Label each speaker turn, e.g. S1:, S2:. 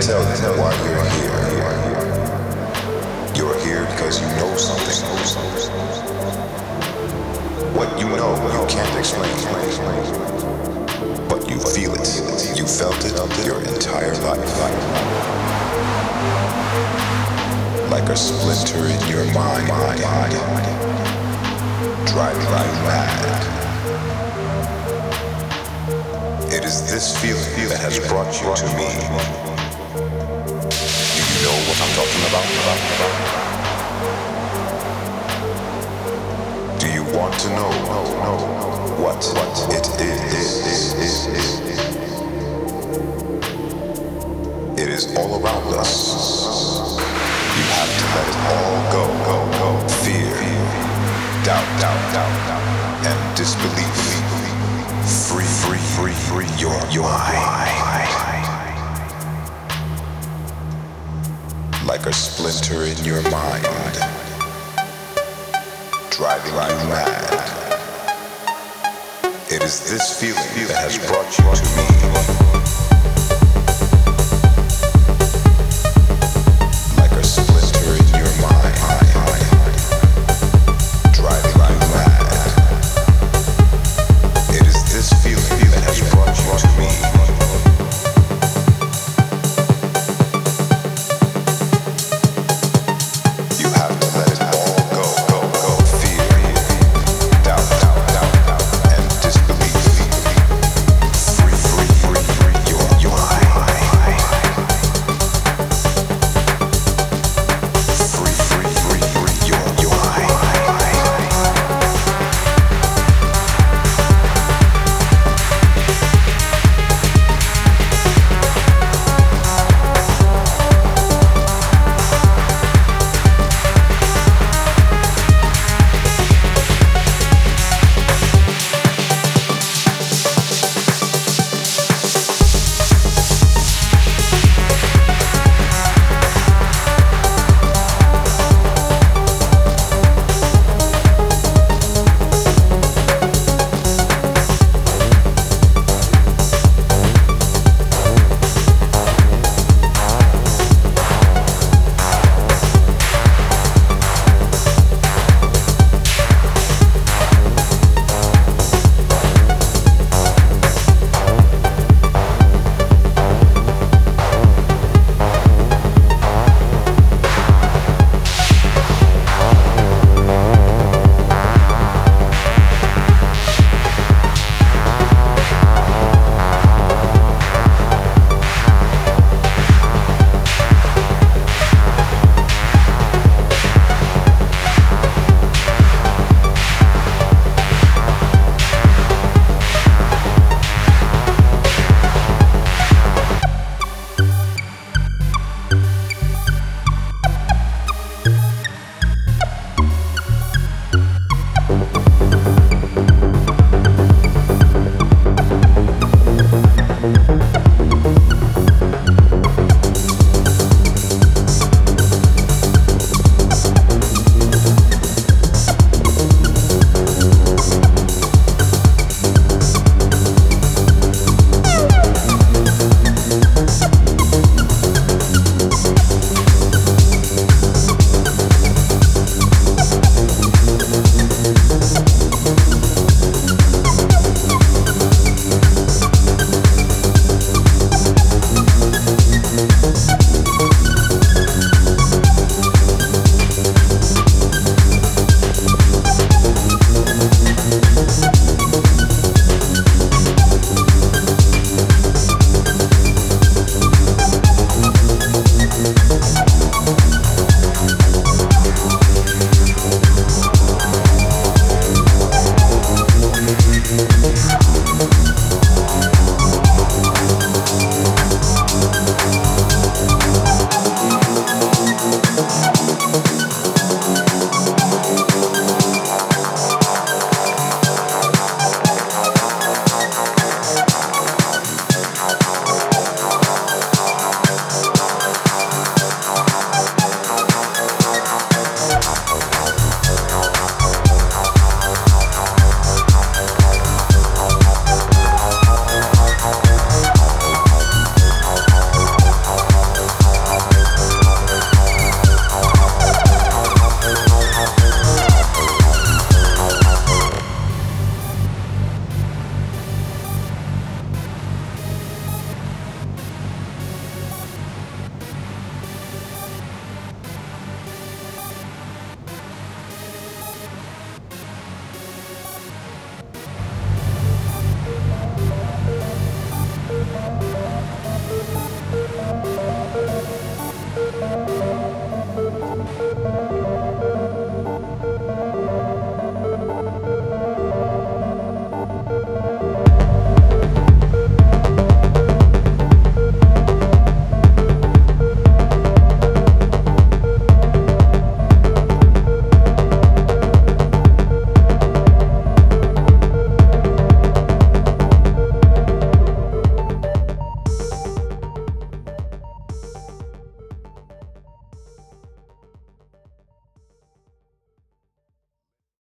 S1: tell you why you're here. You're here because you know something. What you know, you can't explain. But you feel it. You felt it your entire life. Like a splinter in your mind. Driving you mad. It is this feeling that has brought you to me. Do you know what I'm talking about? Do you want to know what it is? It is all around us. You have to let it all go, go, go. Fear, doubt, doubt, doubt, doubt, and disbelief. Free, free, free, free your, your mind. Splinter in your mind, driving you mad. It is this feeling that has brought you to me.